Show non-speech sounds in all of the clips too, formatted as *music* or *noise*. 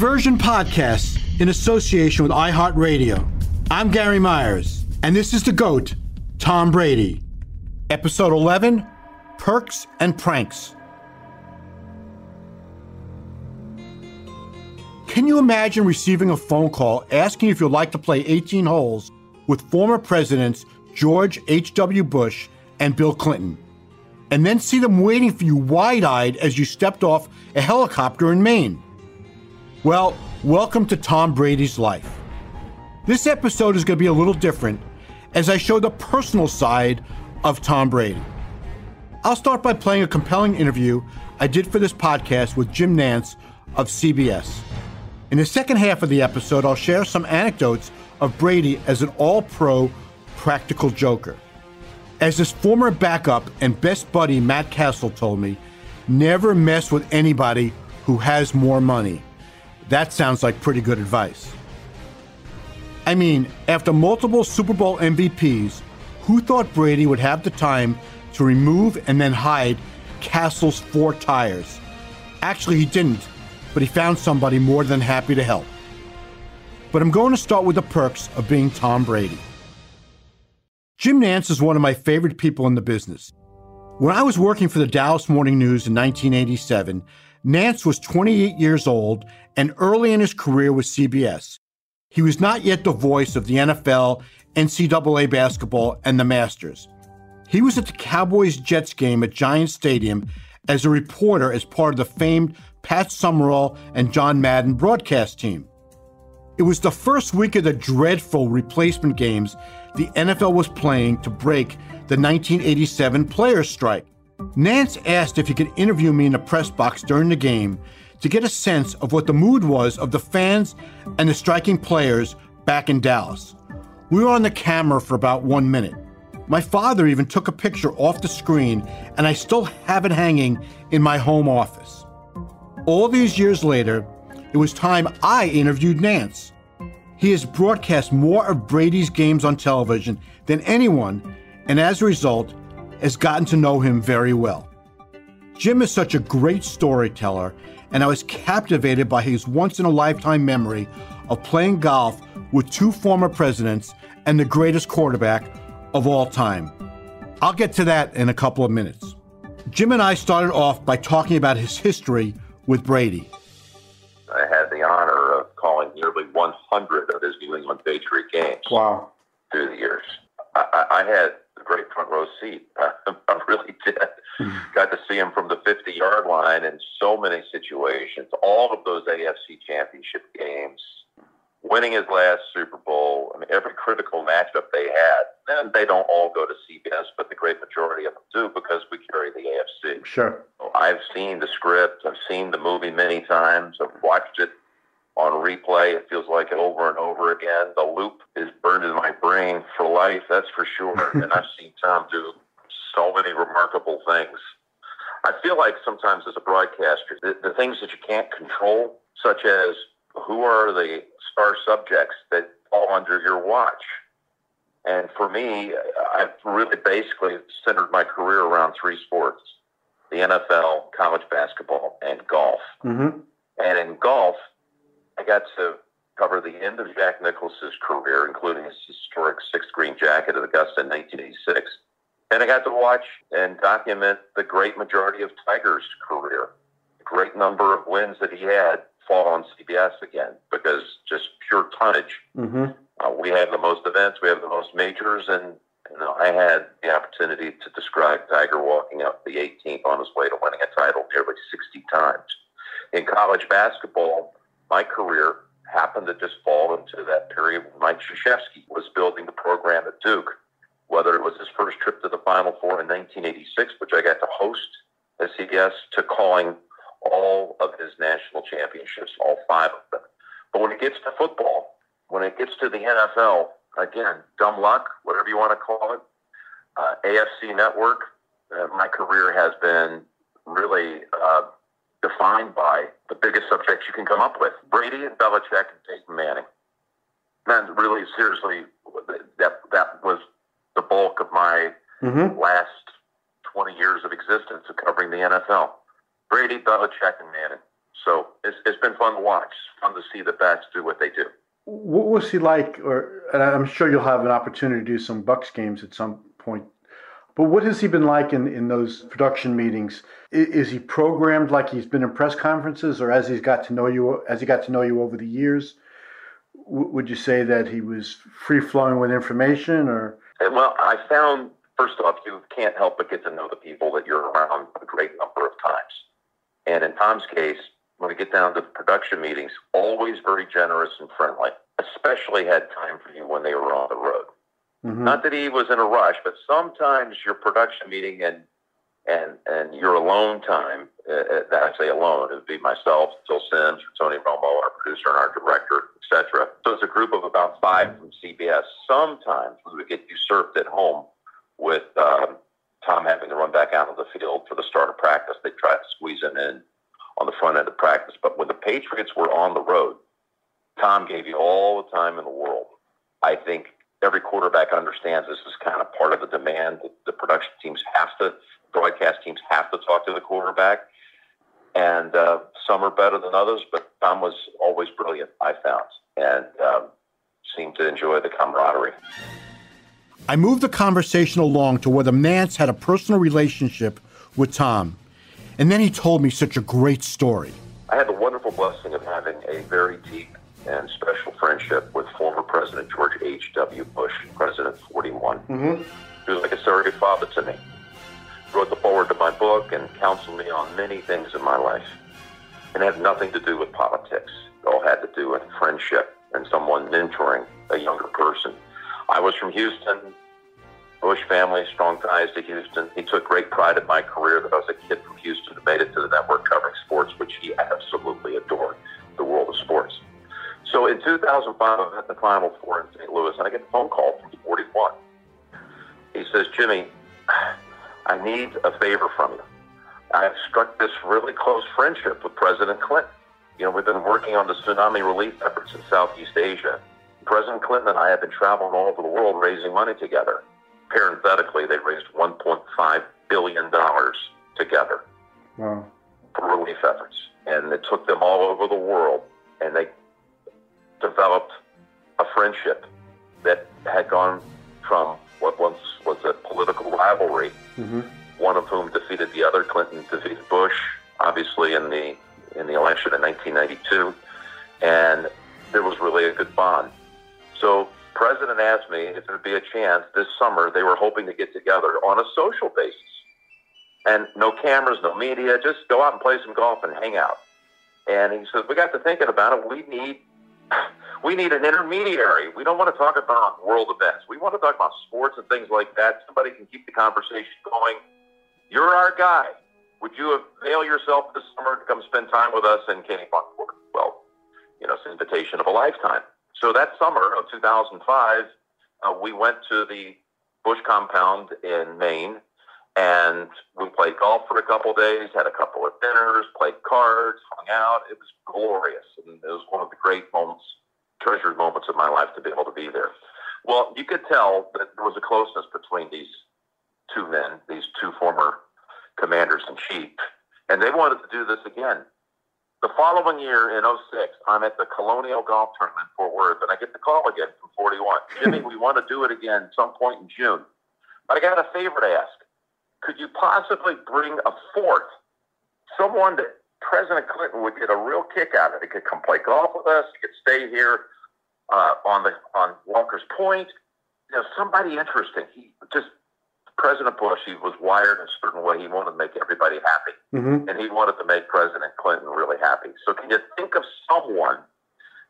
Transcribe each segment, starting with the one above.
Diversion Podcast in association with iHeartRadio. I'm Gary Myers, and this is the GOAT, Tom Brady. Episode 11 Perks and Pranks. Can you imagine receiving a phone call asking if you'd like to play 18 holes with former presidents George H.W. Bush and Bill Clinton, and then see them waiting for you wide eyed as you stepped off a helicopter in Maine? Well, welcome to Tom Brady's life. This episode is going to be a little different as I show the personal side of Tom Brady. I'll start by playing a compelling interview I did for this podcast with Jim Nantz of CBS. In the second half of the episode, I'll share some anecdotes of Brady as an all pro practical joker. As his former backup and best buddy Matt Cassel told me, never mess with anybody who has more money. That sounds like pretty good advice. I mean, after multiple Super Bowl MVPs, who thought Brady would have the time to remove and then hide Cassel's four tires? Actually, he didn't but he found somebody more than happy to help. But I'm going to start with the perks of being Tom Brady. Jim Nantz is one of my favorite people in the business. When I was working for the Dallas Morning News in 1987, Nantz was 28 years old and early in his career with CBS. He was not yet the voice of the NFL, NCAA basketball, and the Masters. He was at the Cowboys Jets game at Giant Stadium as a reporter as part of the famed Pat Summerall and John Madden broadcast team. It was the first week of the dreadful replacement games the NFL was playing to break the 1987 players' strike. Nantz asked if he could interview me in the press box during the game to get a sense of what the mood was of the fans and the striking players back in Dallas. We were on the camera for about one minute. My father even took a picture off the screen, and I still have it hanging in my home office. All these years later, it was time I interviewed Nantz. He has broadcast more of Brady's games on television than anyone, and as a result, has gotten to know him very well. Jim is such a great storyteller, and I was captivated by his once in a lifetime memory of playing golf with two former presidents and the greatest quarterback of all time. I'll get to that in a couple of minutes. Jim and I started off by talking about his history with Brady. I had the honor of calling nearly 100 of his New England Patriot games. Wow. Through the years. I, I had a great front row seat. *laughs* I really did. Mm-hmm. Got to see him from the 50 yard line in so many situations. All of those AFC championship games, winning his last Super Bowl, I mean, every critical matchup they had. And they don't all go to CBS, but the great majority of them do because we carry the AFC. Sure. I've seen the script. I've seen the movie many times. I've watched it on replay. It feels like it over and over again. The loop is burned in my brain for life, that's for sure. *laughs* and I've seen Tom do so many remarkable things. I feel like sometimes as a broadcaster, the, the things that you can't control, such as who are the star subjects that fall under your watch. And for me, I've really basically centered my career around three sports the NFL, college basketball, and golf. Mm-hmm. And in golf, I got to cover the end of Jack Nicklaus's career, including his historic sixth green jacket at Augusta in 1986. And I got to watch and document the great majority of Tiger's career, the great number of wins that he had fall on CBS again because just pure tonnage. Mm-hmm. Uh, we have the most events, we have the most majors, and you know, I had the opportunity to describe Tiger walking up the 18th on his way to winning a title nearly 60 times. In college basketball, my career happened to just fall into that period when Mike Krzyzewski was building the program at Duke. Whether it was his first trip to the Final Four in 1986, which I got to host at CBS, to calling all of his national championships, all five of them. But when it gets to football, when it gets to the NFL, again, dumb luck, whatever you want to call it, uh, AFC Network, uh, my career has been really uh, defined by the biggest subjects you can come up with Brady and Belichick and Peyton Manning. Man, really, seriously, that, that was the bulk of my mm-hmm. last 20 years of existence of covering the NFL. Brady, Belichick, and Manning. So it's, it's been fun to watch. It's fun to see the bats do what they do. What was he like? Or and I'm sure you'll have an opportunity to do some Bucs games at some point. But what has he been like in, in those production meetings? Is, is he programmed like he's been in press conferences, or as he's got to know you, as he got to know you over the years? W- would you say that he was free flowing with information, or? Well, I found first off, you can't help but get to know the people that you're around a great number of times. And in Tom's case, when we get down to the production meetings, always very generous and friendly, especially had time for you when they were on the road. Mm-hmm. Not that he was in a rush, but sometimes your production meeting and and and your alone time, uh, uh that I say alone, it would be myself, Phil Simms, Tony Romo, our producer and our director, etc. So it's a group of about five from CBS. Sometimes we would get usurped at home with um, Tom having to run back out of the field for the start of practice. They tried to squeeze him in on the front end of practice. But when the Patriots were on the road, Tom gave you all the time in the world. I think every quarterback understands this is kind of part of the demand. That the production teams have to, broadcast teams have to talk to the quarterback. And uh, some are better than others, but Tom was always brilliant, I found, and um, seemed to enjoy the camaraderie. I moved the conversation along to whether Nantz had a personal relationship with Tom. And then he told me such a great story. I had the wonderful blessing of having a very deep and special friendship with former President George H.W. Bush, President 41, mm-hmm. he was like a surrogate father to me. Wrote the forward to my book and counseled me on many things in my life. And it had nothing to do with politics. It all had to do with friendship and someone mentoring a younger person. I was from Houston. Bush family, strong ties to Houston. He took great pride in my career that I was a kid from Houston who made it to the network covering sports, which he absolutely adored, the world of sports. So in 2005, I was at the Final Four in St. Louis, and I get a phone call from 41. He says, Jimmy, I need a favor from you. I've struck this really close friendship with President Clinton. You know, we've been working on the tsunami relief efforts in Southeast Asia President Clinton and I have been traveling all over the world raising money together. Parenthetically, they raised $1.5 billion together wow. for relief efforts. And it took them all over the world, and they developed a friendship that had gone from what once was a political rivalry, mm-hmm. one of whom defeated the other. Clinton defeated Bush, obviously, in the in the election in 1992, and there was really a good bond. So president asked me if there'd be a chance this summer. They were hoping to get together on a social basis, and no cameras, no media, just go out and play some golf and hang out. And he said, we got to thinking about it. We need we need an intermediary. We don't want to talk about world events. We want to talk about sports and things like that. Somebody can keep the conversation going. You're our guy. Would you avail yourself this summer to come spend time with us in Kennebunkport? Well, you know, it's an invitation of a lifetime. So that summer of 2005, uh, we went to the Bush compound in Maine and we played golf for a couple of days, had a couple of dinners, played cards, hung out. It was glorious. And it was one of the great moments, treasured moments of my life to be able to be there. Well, you could tell that there was a closeness between these two men, these two former commanders in chief, and they wanted to do this again. The following year in 06, I'm at the Colonial Golf Tournament in Fort Worth, and I get the call again from 41. Jimmy, we want to do it again some point in June. But I got a favor to ask. Could you possibly bring a fourth, someone that President Clinton would get a real kick out of? He could come play golf with us. He could stay here uh, on the on Walker's Point. You know, somebody interesting. He just President Bush, he was wired in a certain way. He wanted to make everybody happy, mm-hmm. and he wanted to make President Clinton really happy. So, can you think of someone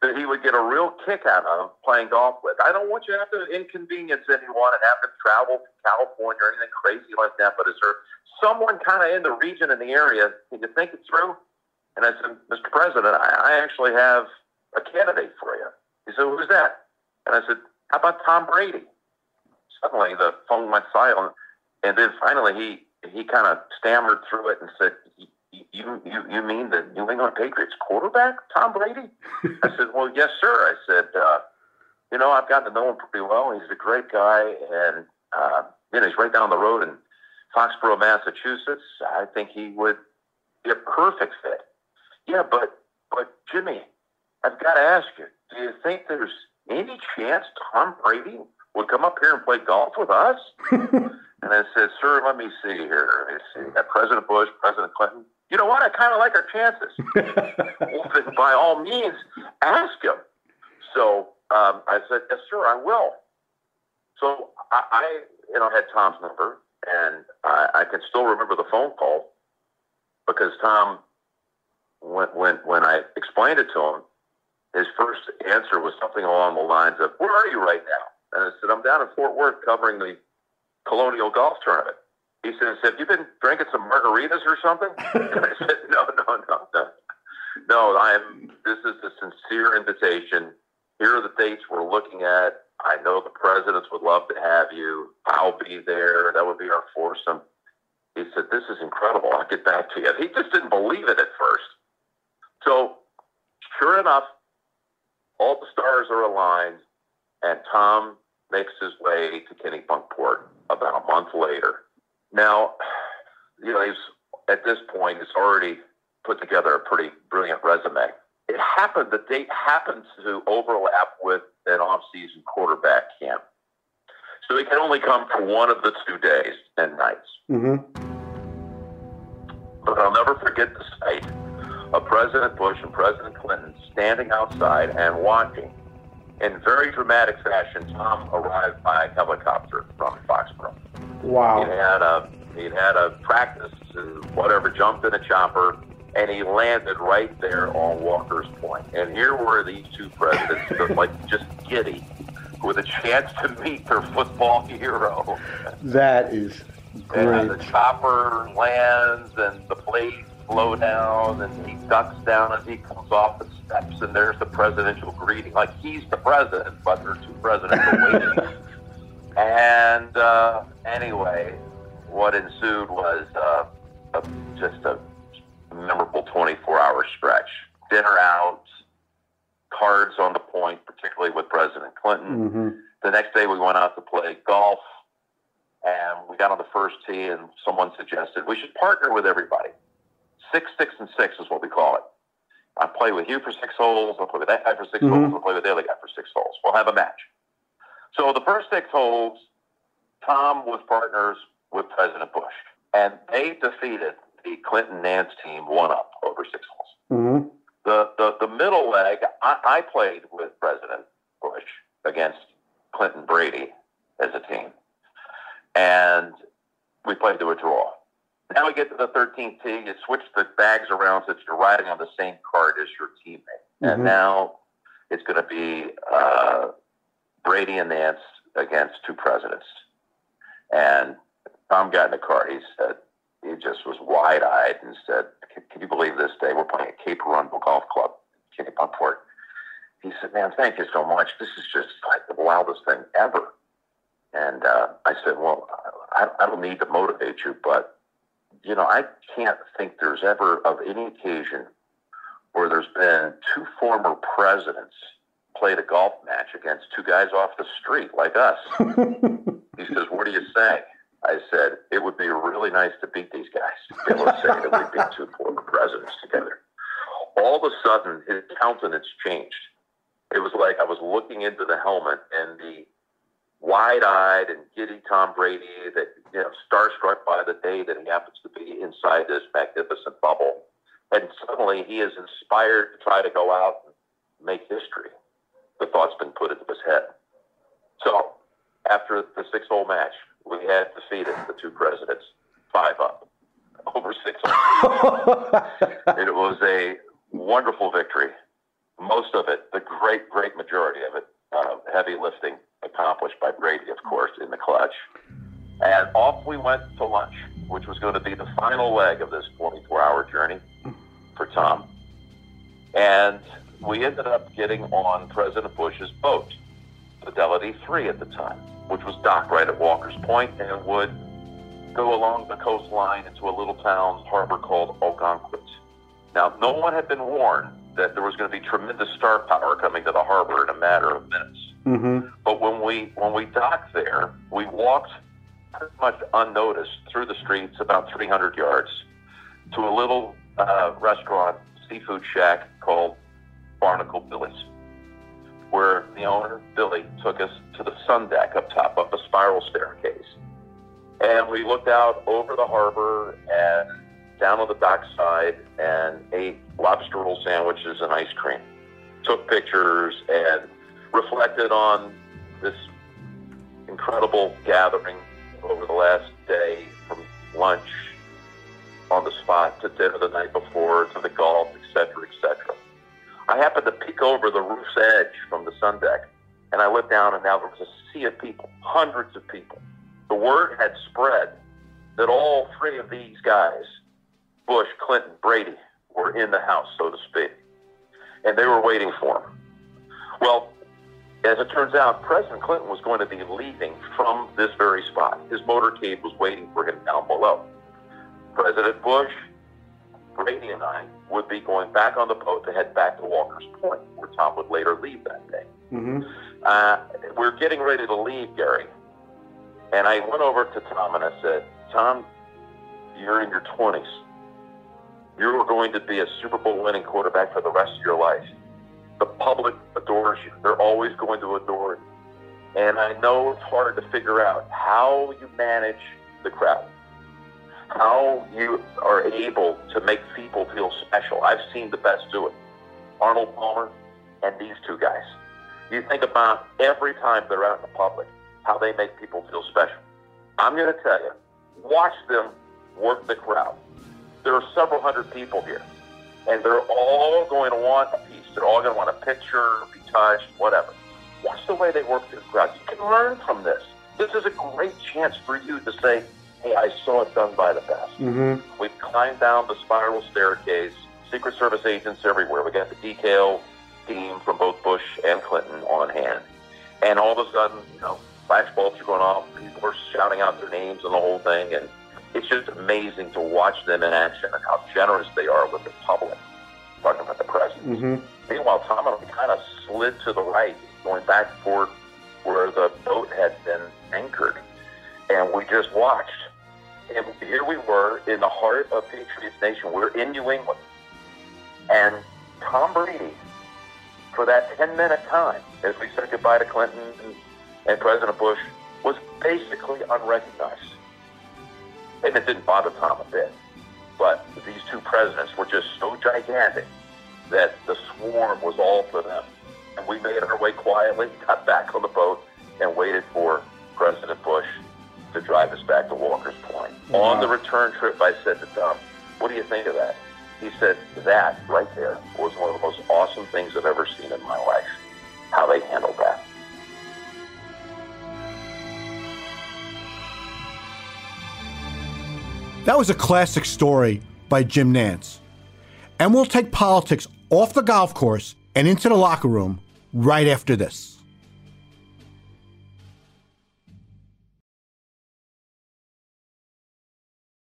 that he would get a real kick out of playing golf with? I don't want you to have to inconvenience anyone and have to travel to California or anything crazy like that. But is there someone kind of in the region in the area? Can you think it through? And I said, Mr. President, I, I actually have a candidate for you. He said, Who's that? And I said, How about Tom Brady? Suddenly the phone went silent. And then finally, he he kind of stammered through it and said, "You you you mean the New England Patriots quarterback, Tom Brady?" I said, "Well, yes, sir." I said, uh, "You know, I've gotten to know him pretty well. He's a great guy, and uh, you know, he's right down the road in Foxborough, Massachusetts. I think he would be a perfect fit." Yeah, but but Jimmy, I've got to ask you, do you think there's any chance Tom Brady would come up here and play golf with us? *laughs* and I said, sir, let me see here. Let me see. Got President Bush, President Clinton. You know what? I kind of like our chances. *laughs* well, then by all means, ask him. So um, I said, yes, sir, I will. So I, I you know, had Tom's number, and I, I can still remember the phone call because Tom, when when when I explained it to him, his first answer was something along the lines of, "Where are you right now?" And I said, "I'm down in Fort Worth covering the Colonial Golf Tournament." He says, "Have you been drinking some margaritas or something?" *laughs* and I said, "No, no, no, no, no. I'm. This is a sincere invitation. Here are the dates we're looking at. I know the presidents would love to have you. I'll be there. That would be our foursome." He said, "This is incredible. I'll get back to you." He just didn't believe it at first. So, sure enough, all the stars are aligned, and Tom makes his way to Kennebunkport about a month later. Now, you know, he's at this point he's already put together a pretty brilliant resume. It happened, the date happened to overlap with an off-season quarterback camp. So he can only come for one of the two days and nights. Mm-hmm. But I'll never forget the sight of President Bush and President Clinton standing outside and watching. In very dramatic fashion, Tom arrive by helicopter from Foxborough. Wow. He had a he had a practice, uh, whatever, jumped in a chopper, and he landed right there on Walker's Point. And here were these two presidents, like just giddy, with a chance to meet their football *laughs* hero. That is great. And the chopper lands, and the blades slow down, and he ducks down as he comes off the steps, and there's the presidential greeting. Like he's the president, but there are two presidents waiting. *laughs* and uh, anyway, what ensued was uh, a, just a memorable 24-hour stretch. Dinner out, cards on the point, particularly with President Clinton. Mm-hmm. The next day, we went out to play golf, and we got on the first tee, and someone suggested we should partner with everybody. Six, six, and six is what we call it. I play with you for six holes. I'll play with that guy for 6 Mhm. holes. I'll play with the other guy for six holes. We'll have a match. So the first six holes, Tom was partners with President Bush, and they defeated the Clinton Nantz team one up over six holes. Mm-hmm. The the, the middle leg, I, I played with President Bush against Clinton Brady as a team, and we played to a draw. Now we get to the 13th tee. You switch the bags around so that you're riding on the same card as your teammate, Mhm. and now it's going to be uh, Brady and Nantz against two presidents. And Tom got in the car. He said he just was wide eyed and said, can, "Can you believe this day we're playing at Cape Arundel Golf Club, Kennebunkport?" He said, "Man, thank you so much. This is just like the wildest thing ever." And uh, I said, "Well, I, I don't need to motivate you, but you know, I can't think there's ever of any occasion where there's been two former presidents played a golf match against two guys off the street like us." *laughs* He says, What do you say? I said, It would be really nice to beat these guys. They would say that we beat two former presidents together. All of a sudden, his countenance changed. It was like I was looking into the helmet and the wide eyed and giddy Tom Brady that, you know, starstruck by the day that he happens to be inside this magnificent bubble. And suddenly he is inspired to try to go out and make history. The thought's been put into his head. So after the six hole match, we had defeated the two presidents five up *laughs* over six it was a wonderful victory. Most of it, the great, great majority of it, uh, heavy lifting accomplished by Brady, of course, in the clutch. And off we went to lunch, which was going to be the final leg of this 24 hour journey for Tom. And we ended up getting on President Bush's boat. Fidelity 3 at the time, which was docked right at Walker's Point and would go along the coastline into a little town harbor called Ogunquit. Now, no one had been warned that there was going to be tremendous star power coming to the harbor in a matter of minutes. mm-hmm. But when we when we docked there, we walked pretty much unnoticed through the streets about 300 yards to a little uh, restaurant seafood shack called Barnacle Billy's, where the owner, Billy, took us to the sun deck up top, up a spiral staircase. And we looked out over the harbor and down on the dockside and ate lobster roll sandwiches and ice cream. Took pictures and reflected on this incredible gathering over the last day from lunch on the spot to dinner the night before to the golf, etc., happened to peek over the roof's edge from the sun deck, and I looked down, and now there was a sea of people, hundreds of people. The word had spread that all three of these guys, Bush, Clinton, Brady, were in the house, so to speak, and they were waiting for him. Well, as it turns out, President Clinton was going to be leaving from this very spot. His motorcade was waiting for him down below. President Bush, Brady, and I would be going back on the boat to head back to Walker's Point, where Tom would later leave that day. Mm-hmm. Uh, we're getting ready to leave, Gary. And I went over to Tom and I said, Tom, you're in your 20s. You're going to be a Super Bowl winning quarterback for the rest of your life. The public adores you. They're always going to adore you. And I know it's hard to figure out how you manage the crowd how you are able to make people feel special. I've seen the best do it. Arnold Palmer and these two guys. You think about every time they're out in the public, how they make people feel special. I'm going to tell you, watch them work the crowd. There are several hundred people here, and they're all going to want a piece. They're all going to want a picture, be touched, whatever. Watch the way they work the crowd. You can learn from this. This is a great chance for you to say, I saw it done by the best. Mm-hmm. We climbed down the spiral staircase, Secret Service agents everywhere. We got the detail team from both Bush and Clinton on hand. And all of a sudden, you know, flash bulbs are going off. People are shouting out their names and the whole thing. And it's just amazing to watch them in action and how generous they are with the public. Talking about the president. Mm-hmm. Meanwhile, Tom and I kind of slid to the right, going back toward where the boat had been anchored. And we just watched and here we were in the heart of Patriots Nation. We're in New England. And Tom Brady, for that 10 minute time, as we said goodbye to Clinton and, and President Bush, was basically unrecognized. And it didn't bother Tom a bit. But these two presidents were just so gigantic that the swarm was all for them. And we made our way quietly, got back on the boat, and waited for President Bush to drive us back to Walker's Point. Wow. On the return trip, I said to Tom, what do you think of that? He said, that right there was one of the most awesome things I've ever seen in my life, how they handled that. That was a classic story by Jim Nantz. And we'll take politics off the golf course and into the locker room right after this.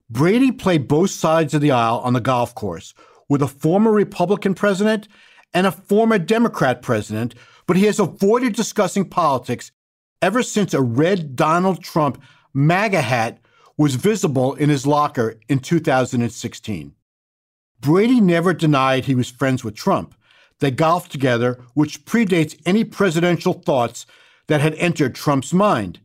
Brady played both sides of the aisle on the golf course with a former Republican president and a former Democrat president, but he has avoided discussing politics ever since a red Donald Trump MAGA hat was visible in his locker in 2016. Brady never denied he was friends with Trump. They golfed together, which predates any presidential thoughts that had entered Trump's mind.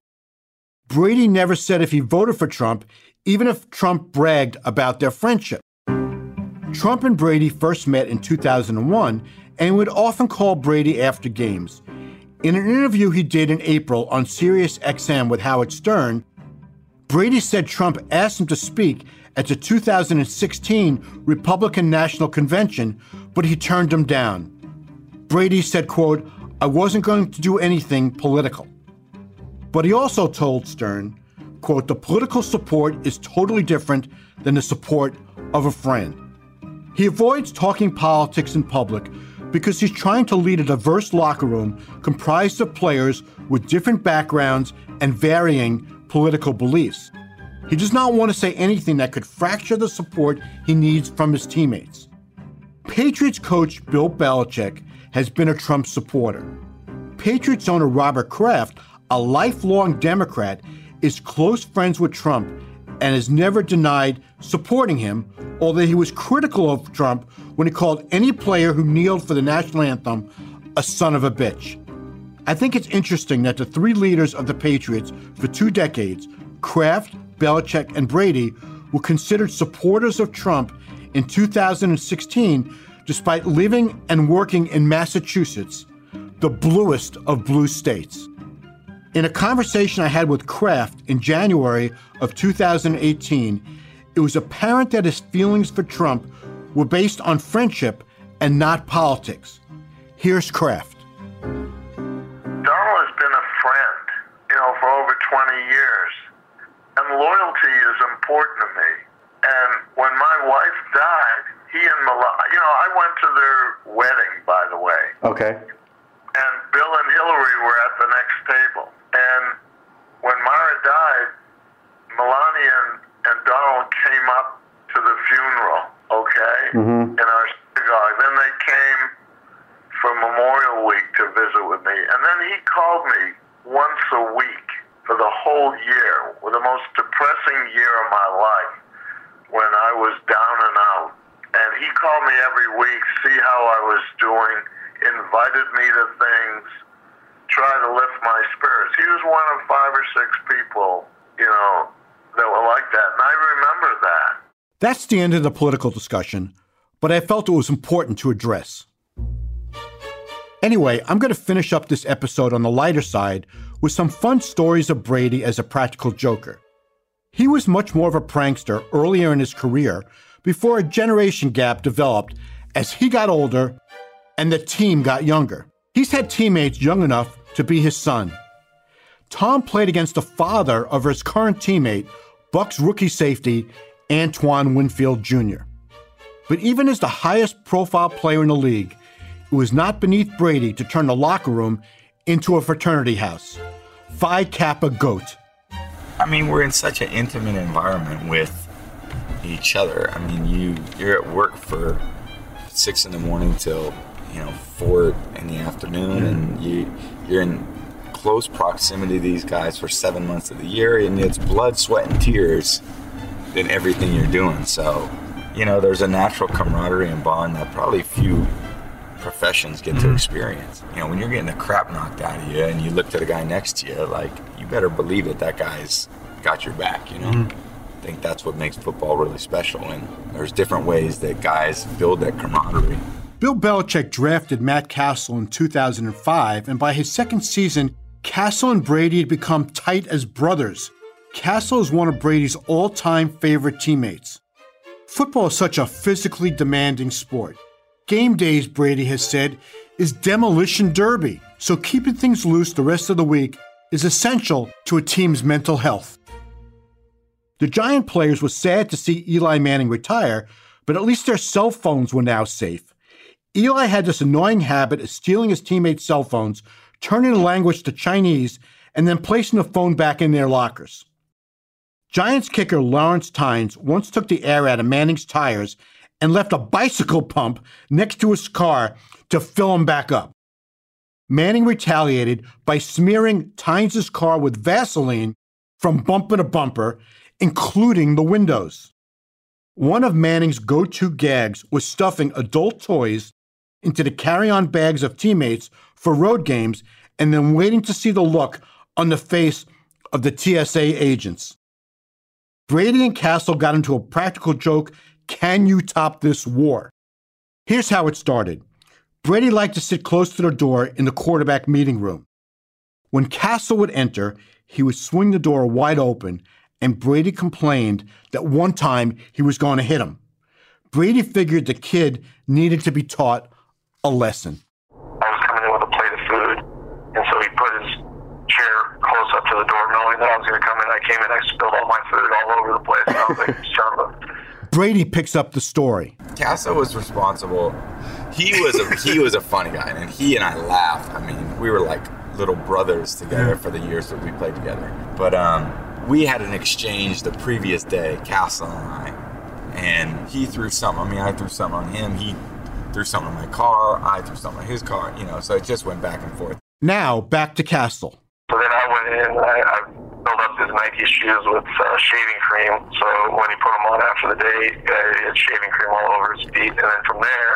Brady never said if he voted for Trump, even if Trump bragged about their friendship. Trump and Brady first met in 2001 and would often call Brady after games. In an interview he did in April on Sirius XM with Howard Stern, Brady said Trump asked him to speak at the 2016 Republican National Convention, but he turned him down. Brady said, quote, I wasn't going to do anything political. But he also told Stern, quote, the political support is totally different than the support of a friend. He avoids talking politics in public because he's trying to lead a diverse locker room comprised of players with different backgrounds and varying political beliefs. He does not want to say anything that could fracture the support he needs from his teammates. Patriots coach Bill Belichick has been a Trump supporter. Patriots owner Robert Kraft, a lifelong Democrat, is close friends with Trump and has never denied supporting him, although he was critical of Trump when he called any player who kneeled for the national anthem a son of a bitch. I think it's interesting that the three leaders of the Patriots for two decades, Kraft, Belichick, and Brady, were considered supporters of Trump in 2016, despite living and working in Massachusetts, the bluest of blue states. In a conversation I had with Kraft in January of 2018, it was apparent that his feelings for Trump were based on friendship and not politics. Here's Kraft. Donald has been a friend, you know, for over 20 years. And loyalty is important to me. And when my wife died, he and Melania, you know, I went to their wedding, by the way. Okay. And Bill and Hillary were at the next table. And when Mara died, Melania and, and Donald came up to the funeral, okay, Mhm. in our synagogue. Then they came for Memorial Week to visit with me. And then he called me once a week for the whole year, the most depressing year of my life when I was down and out. And he called me every week, see how I was doing, invited me to things, try to lift my spirits. He was one of five or six people, you know, that were like that. And I remember that. That's the end of the political discussion, but I felt it was important to address. Anyway, I'm going to finish up this episode on the lighter side with some fun stories of Brady as a practical joker. He was much more of a prankster earlier in his career before a generation gap developed as he got older and the team got younger. He's had teammates young enough to be his son. Tom played against the father of his current teammate, Bucs rookie safety Antoine Winfield Jr. But even as the highest profile player in the league, it was not beneath Brady to turn the locker room into a fraternity house. Phi Kappa Goat. I mean, we're in such an intimate environment with each other. I mean, you you're at work for six in the morning till you know four in the afternoon, and you you're in close proximity to these guys for seven months of the year, and it's blood, sweat, and tears in everything you're doing. So, you know, there's a natural camaraderie and bond that probably few professions get to mm-hmm. experience. You know, when you're getting the crap knocked out of you and you look to the guy next to you, like, you better believe that that guy's got your back, you know? Mm-hmm. I think that's what makes football really special. And there's different ways that guys build that camaraderie. Bill Belichick drafted Matt Cassel in 2005, and by his second season, Cassel and Brady had become tight as brothers. Castle is one of Brady's all time favorite teammates. Football is such a physically demanding sport. Game days, Brady has said, is demolition derby, so keeping things loose the rest of the week is essential to a team's mental health. The Giant players were sad to see Eli Manning retire, but at least their cell phones were now safe. Eli had this annoying habit of stealing his teammates' cell phones, turning the language to Chinese, and then placing the phone back in their lockers. Giants kicker Lawrence Tynes once took the air out of Manning's tires and left a bicycle pump next to his car to fill him back up. Manning retaliated by smearing Tynes' car with Vaseline from bumper to bumper, including the windows. One of Manning's go to gags was stuffing adult toys into the carry on bags of teammates for road games and then waiting to see the look on the face of the TSA agents. Brady and Cassel got into a practical joke can you top this war? Here's how it started Brady liked to sit close to the door in the quarterback meeting room. When Cassel would enter, he would swing the door wide open, and Brady complained that one time he was going to hit him. Brady figured the kid needed to be taught a lesson. I was coming in with a plate of food, and so he put his chair close up to the door, knowing that I was going to come in. I came in, I spilled all my food all over the place, and I was like, *laughs* son of a... Brady picks up the story. Cassel was responsible. He was a he was a funny guy, and he and I laughed. I mean, we were like little brothers together for the years that we played together. But um, we had an exchange the previous day, Cassel and I, and he threw something. I mean, I threw something on him. He threw something on my car. I threw something on his car. You know, so it just went back and forth. Now, back to Cassel. So then I went in, I, I this Nike shoes with uh, shaving cream. So when he put them on after the day, uh, he had shaving cream all over his feet. And then from there,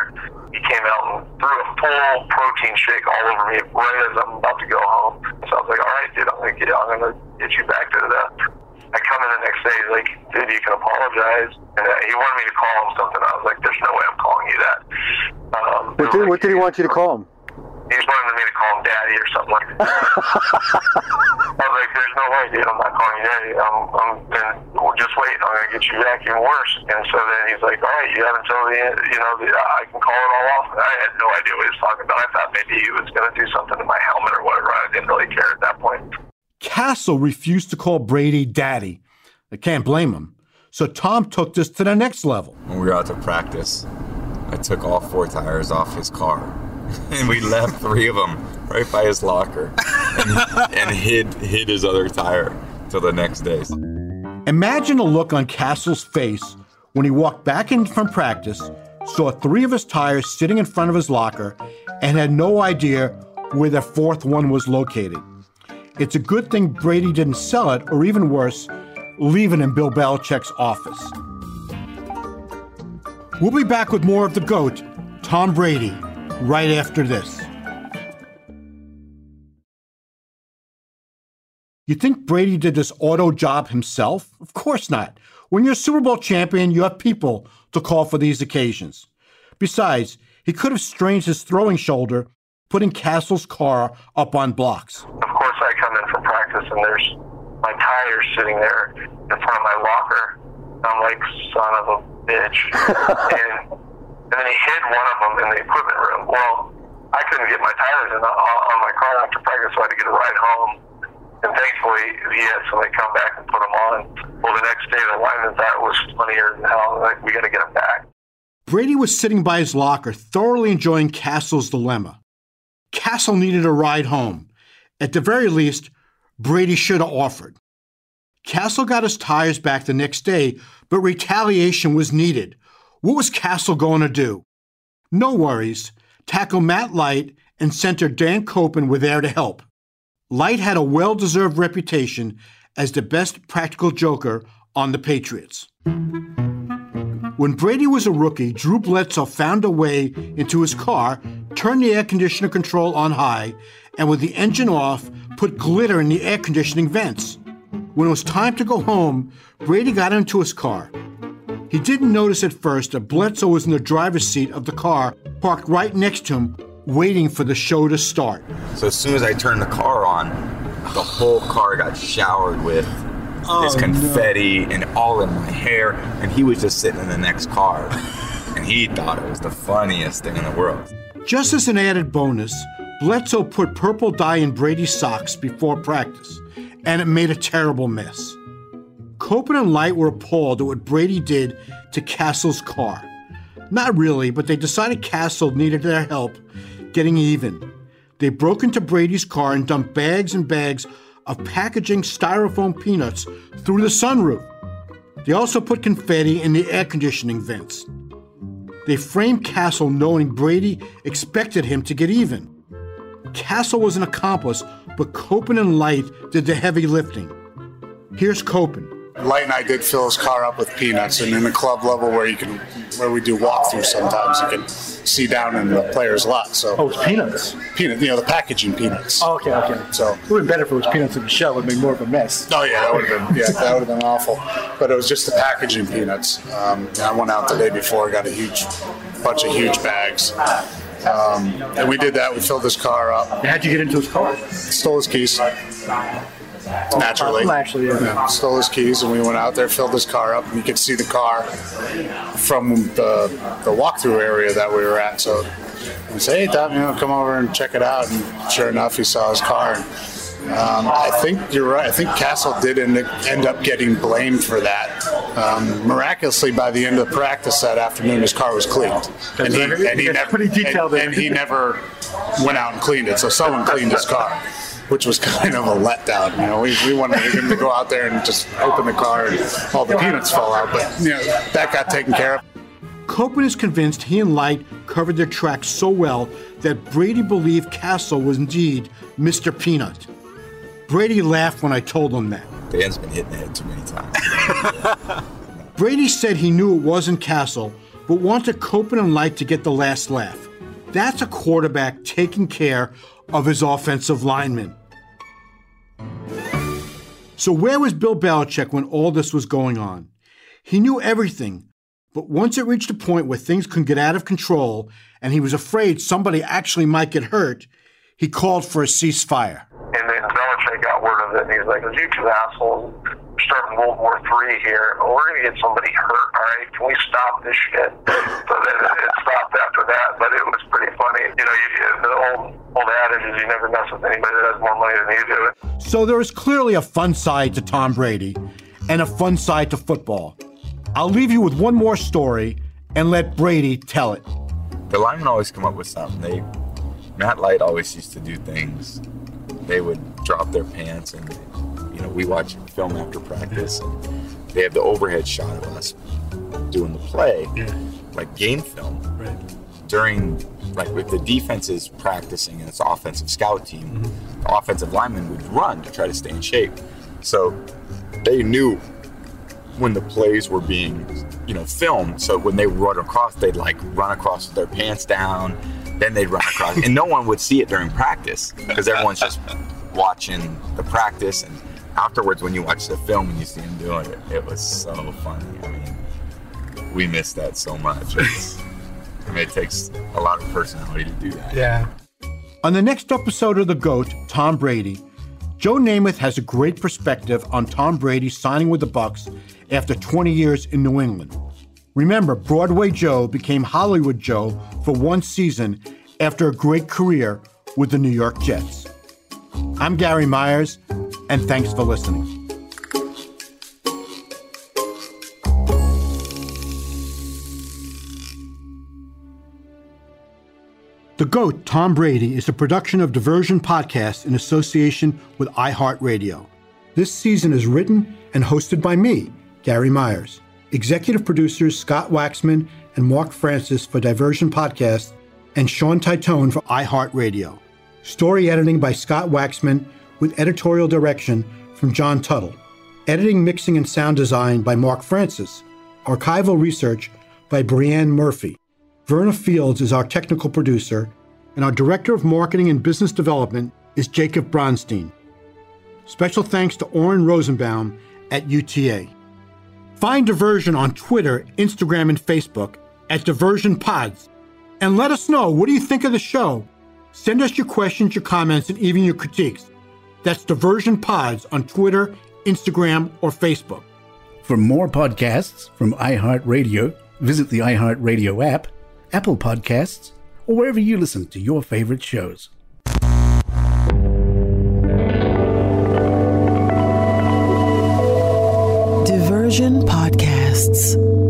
he came out and threw a full protein shake all over me right as I'm about to go home. So I was like, all right, dude, I'm gonna get, I'm gonna get you back to the. I come in the next day, he's like, dude, you can apologize. And uh, he wanted me to call him something. I was like, there's no way I'm calling you that. Um, What did, what did he want you to call him? He just wanted me to call him daddy or something like that. *laughs* I was like, there's no way, dude. I'm not calling you daddy. I'm, I'm and well, just wait. I'm gonna get you back even worse. And so then he's like, all right, you haven't told me, you know, the, I can call it all off. I had no idea what he was talking about. I thought maybe he was gonna do something to my helmet or whatever. I didn't really care at that point. Cassel refused to call Brady daddy. I can't blame him. So Tom took this to the next level. When we were out to practice, I took all four tires off his car, *laughs* and we left three of them right by his locker, and, and hid hid his other tire till the next day. Imagine the look on Cassel's face when he walked back in from practice, saw three of his tires sitting in front of his locker, and had no idea where the fourth one was located. It's a good thing Brady didn't sell it, or even worse, leave it in Bill Belichick's office. We'll be back with more of the GOAT, Tom Brady, right after this. You think Brady did this auto job himself? Of course not. When you're a Super Bowl champion, you have people to call for these occasions. Besides, he could have strained his throwing shoulder putting Cassel's car up on blocks. Of course, I come in from practice and there's my tires sitting there in front of my locker. I'm like, son of a bitch. *laughs* and, and then he hid one of them in the equipment room. Well, I couldn't get my tires in on, on my car after practice, so I had to get a ride home. And thankfully, he had somebody come back and put them on. Well, the next day, the lineman thought it was funnier than hell. Like, we got to get him back. Brady was sitting by his locker, thoroughly enjoying Cassel's dilemma. Cassel needed a ride home. At the very least, Brady should have offered. Cassel got his tires back the next day, but retaliation was needed. What was Cassel going to do? No worries. Tackle Matt Light and center Dan Koppen were there to help. Light had a well deserved reputation as the best practical joker on the Patriots. When Brady was a rookie, Drew Bledsoe found a way into his car, turned the air conditioner control on high, and with the engine off, put glitter in the air conditioning vents. When it was time to go home, Brady got into his car. He didn't notice at first that Bledsoe was in the driver's seat of the car, parked right next to him, waiting for the show to start. So as soon as I turned the car on, the whole car got showered with this oh, confetti and all in my hair, and he was just sitting in the next car, and he thought it was the funniest thing in the world. Just as an added bonus, Bledsoe put purple dye in Brady's socks before practice, and it made a terrible mess. Koppen and Light were appalled at what Brady did to Cassel's car. Not really, but they decided Cassel needed their help getting even. They broke into Brady's car and dumped bags and bags of packaging styrofoam peanuts through the sunroof. They also put confetti in the air conditioning vents. They framed Cassel knowing Brady expected him to get even. Cassel was an accomplice, but Koppen and Light did the heavy lifting. Here's Koppen. Light and I did fill his car up with peanuts, and in the club level where you can, where we do walkthroughs, sometimes you can see down in the players' lot. So Oh, it's peanuts. peanut, you know, the packaging peanuts. Oh, okay, okay. So- it would have been better if it was peanuts in the shell. It would make more of a mess. Oh yeah, that would have been yeah, that would have been awful. But it was just the packaging peanuts. Um, I went out the day before, got a huge bunch of huge bags, um, and we did that. We filled his car up, How'd you get into his car? stole his keys. Naturally, Well, actually, yeah. Yeah, stole his keys, and we went out there, filled his car up, and you could see the car from the the walkthrough area that we were at. So we said, "Hey, Tom, you know, come over and check it out." And sure enough, he saw his car. And, um, I think you're right. I think Cassel did end, end up getting blamed for that. Um, miraculously, by the end of the practice that afternoon, his car was cleaned, and he, and he never pretty detailed and, and he never went out and cleaned it. So someone cleaned his car. Which was kind of a letdown, you know. We, we wanted him to go out there and just open the car and all the peanuts fall out, but you know that got taken care of. Koppen is convinced he and Light covered their tracks so well that Brady believed Cassel was indeed Mr. Peanut. Brady laughed when I told him that. Dan's been hit in the head too many times. *laughs* Brady said he knew it wasn't Cassel, but wanted Copeland and Light to get the last laugh. That's a quarterback taking care of his offensive linemen. So, where was Bill Belichick when all this was going on? He knew everything, but once it reached a point where things could get out of control and he was afraid somebody actually might get hurt, he called for a ceasefire. And then Belichick got word of it, and he's like, "You two assholes starting World War Three here. We're gonna get somebody hurt. All right, can we stop this shit?" So *laughs* then it stopped after that, but it was pretty funny. You know, you, the old old adage is you never mess with anybody that has more money than you do. So there is clearly a fun side to Tom Brady and a fun side to football. I'll leave you with one more story and let Brady tell it. the linemen always come up with something. They Matt Light always used to do things. They would drop their pants, and you know we watch film after practice, and they have the overhead shot of us doing the play, like game film. Right. During like if the defense is practicing and it's offensive scout team, mm-hmm. the offensive linemen would run to try to stay in shape. So they knew when the plays were being, you know, filmed. So when they run across, they'd like run across with their pants down, then they'd run across, and no one would see it during practice because everyone's just watching the practice. And afterwards, when you watch the film and you see him doing it, it was so funny. I mean, we miss that so much. *laughs* It's, I mean, it takes a lot of personality to do that. Yeah. On the next episode of The GOAT, Tom Brady, Joe Namath has a great perspective on Tom Brady signing with the Bucs after 20 years in New England. Remember, Broadway Joe became Hollywood Joe for one season after a great career with the New York Jets. I'm Gary Myers, and thanks for listening. The GOAT, Tom Brady, is a production of Diversion Podcast in association with iHeartRadio. This season is written and hosted by me, Gary Myers. Executive producers Scott Waxman and Mark Francis for Diversion Podcast, and Sean Titone for iHeartRadio. Story editing by Scott Waxman with editorial direction from John Tuttle. Editing, mixing, and sound design by Mark Francis. Archival research by Brianne Murphy. Verna Fields is our technical producer, and our Director of Marketing and Business Development is Jacob Bronstein. Special thanks to Oren Rosenbaum at UTA. Find Diversion on Twitter, Instagram, and Facebook at Diversion Pods. And let us know what do you think of the show? Send us your questions, your comments, and even your critiques. That's Diversion Pods on Twitter, Instagram, or Facebook. For more podcasts from iHeartRadio, visit the iHeartRadio app, Apple Podcasts, or wherever you listen to your favorite shows. Diversion Podcasts.